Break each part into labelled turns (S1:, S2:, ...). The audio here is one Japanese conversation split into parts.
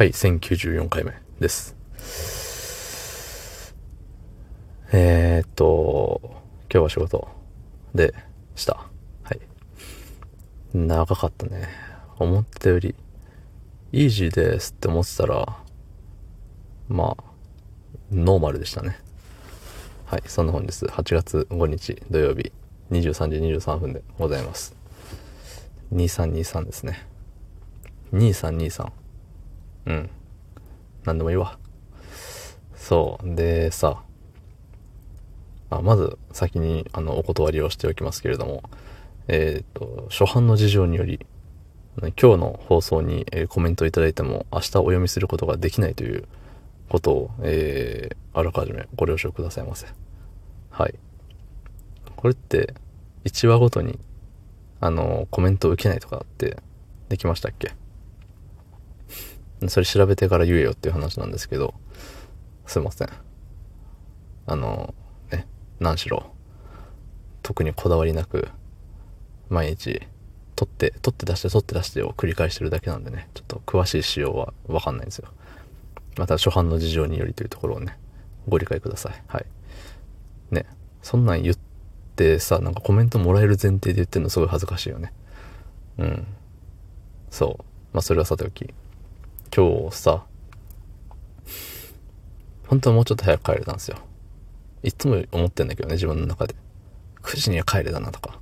S1: はい、1094回目です。えー、っと、今日は仕事でした。はい。長かったね。思ったより、イージーですって思ってたら、まあ、ノーマルでしたね。はい、そんな本日、8月5日土曜日、23時23分でございます。2323ですね。2323。うん。なんでもいいわ。そう。で、さ、あまず先にあのお断りをしておきますけれども、えっ、と、初版の事情により、今日の放送に、えコメントいただいても明日お読みすることができないということを、えーあらかじめご了承くださいませ。はい。これって、1話ごとに、あの、コメントを受けないとかってできましたっけ？それ調べてから言えよっていう話なんですけど、すいません。あの、ね、何しろ、特にこだわりなく、毎日、取って、取って出して、取って出してを繰り返してるだけなんでね、ちょっと詳しい仕様はわかんないんですよ。また初版の事情によりというところをね、ご理解ください。はい。ね、そんなん言ってさ、なんかコメントもらえる前提で言ってるのすごい恥ずかしいよね。うん。そう。まあそれはさておき。今日さ、本当はもうちょっと早く帰れたんですよ。いつも思ってんだけどね、自分の中で。9時には帰れたなとか。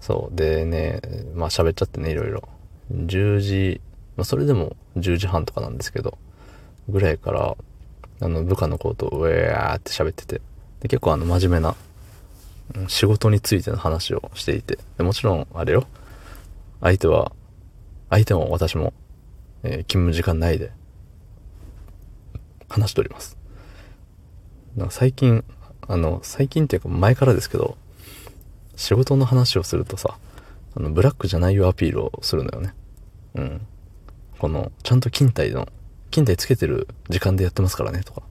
S1: そう。でね、まあ喋っちゃってね、いろいろ。10時、まあそれでも10時半とかなんですけど、ぐらいから、あの、部下の子とウェーって喋ってて、で結構あの、真面目な、仕事についての話をしていて、でもちろん、あれよ、相手は、相手も私も、えー勤務時間内で、話しております。なんか最近、あの、最近っていうか前からですけど、仕事の話をするとさ、あの、ブラックじゃないよアピールをするのよね。うん。この、ちゃんと勤怠の、勤怠つけてる時間でやってますからね、とか。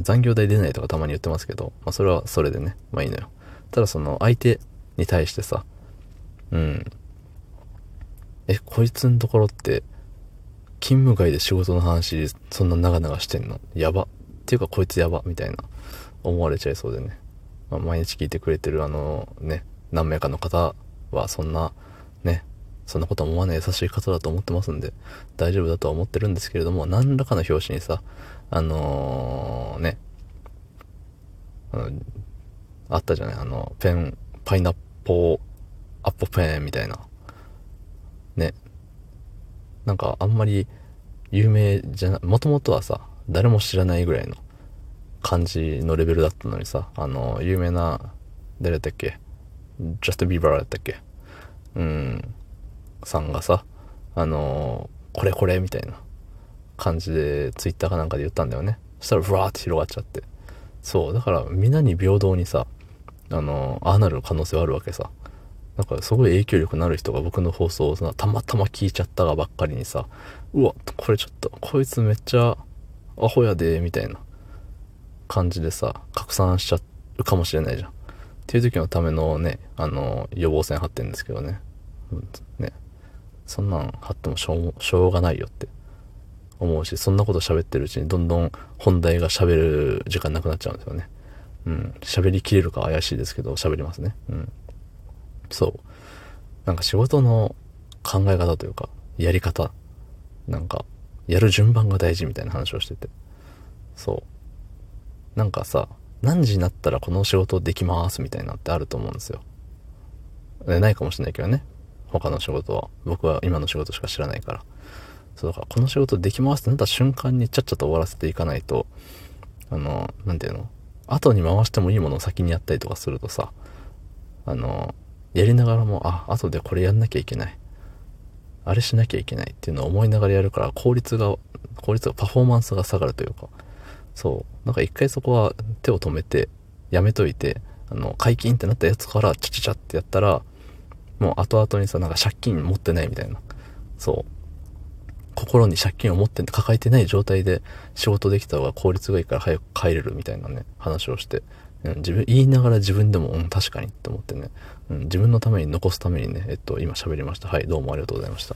S1: 残業代出ないとかたまに言ってますけど、まあそれはそれでね、まあいいのよ。ただその相手に対してさ、うん。え、こいつのところって、勤務外で仕事の話、そんな長々してんの？やば。っていうかこいつやば、みたいな、思われちゃいそうでね。まあ、毎日聞いてくれてるあの、ね、何名かの方はそんな、ね、そんなこと思わない優しい方だと思ってますんで、大丈夫だとは思ってるんですけれども、何らかの表紙にさ、あのーね、あのあったじゃない？あの、ペン、パイナッポー、アッポペンみたいな。ね。なんかあんまり有名じゃな、もともとはさ、誰も知らないぐらいの感じのレベルだったのにさ、あの、有名な、誰だったっけ？ジャスト・ビーバーだったっけ？うん、さんがさ、あの、これこれみたいな感じで、ツイッターかなんかで言ったんだよね。そしたら、ふわーって広がっちゃって。そう、だから、みんなに平等にさ、あの、ああなる可能性はあるわけさ。なんかすごい影響力のある人が僕の放送をさたまたま聞いちゃったがばっかりにさ、うわ、これちょっと、こいつめっちゃアホやで、みたいな感じでさ、拡散しちゃうかもしれないじゃん。っていう時のためのね、あの、予防線張ってるんですけどね。うんね。そんなん張ってもしょうしょうがないよって思うし、そんなこと喋ってるうちにどんどん本題が喋る時間なくなっちゃうんですよね。うん。喋りきれるか怪しいですけど、喋りますね。うん。そう。なんか仕事の考え方というか、やり方。なんか、やる順番が大事みたいな話をしてて。そう。なんかさ、何時になったらこの仕事できますみたいなってあると思うんですよ。ないかもしれないけどね。他の仕事は。僕は今の仕事しか知らないから。そうだから、この仕事できますってなった瞬間にちゃっちゃと終わらせていかないと、あの、なんていうの？後に回してもいいものを先にやったりとかするとさ、あの、やりながらも、あ、後でこれやんなきゃいけない。あれしなきゃいけないっていうのを思いながらやるから、効率が、効率が、パフォーマンスが下がるというか、そう。なんか一回そこは手を止めて、やめといて、あの、解禁ってなったやつから、チャチャチャってやったら、もう後々にさ、なんか借金持ってないみたいな。そう。心に借金を持って抱えてない状態で仕事できた方が効率がいいから早く帰れるみたいなね、話をして、うん、自分、言いながら自分でも、うん、確かにって思ってね、うん、自分のために残すためにね、えっと、今喋りました。はい、どうもありがとうございました。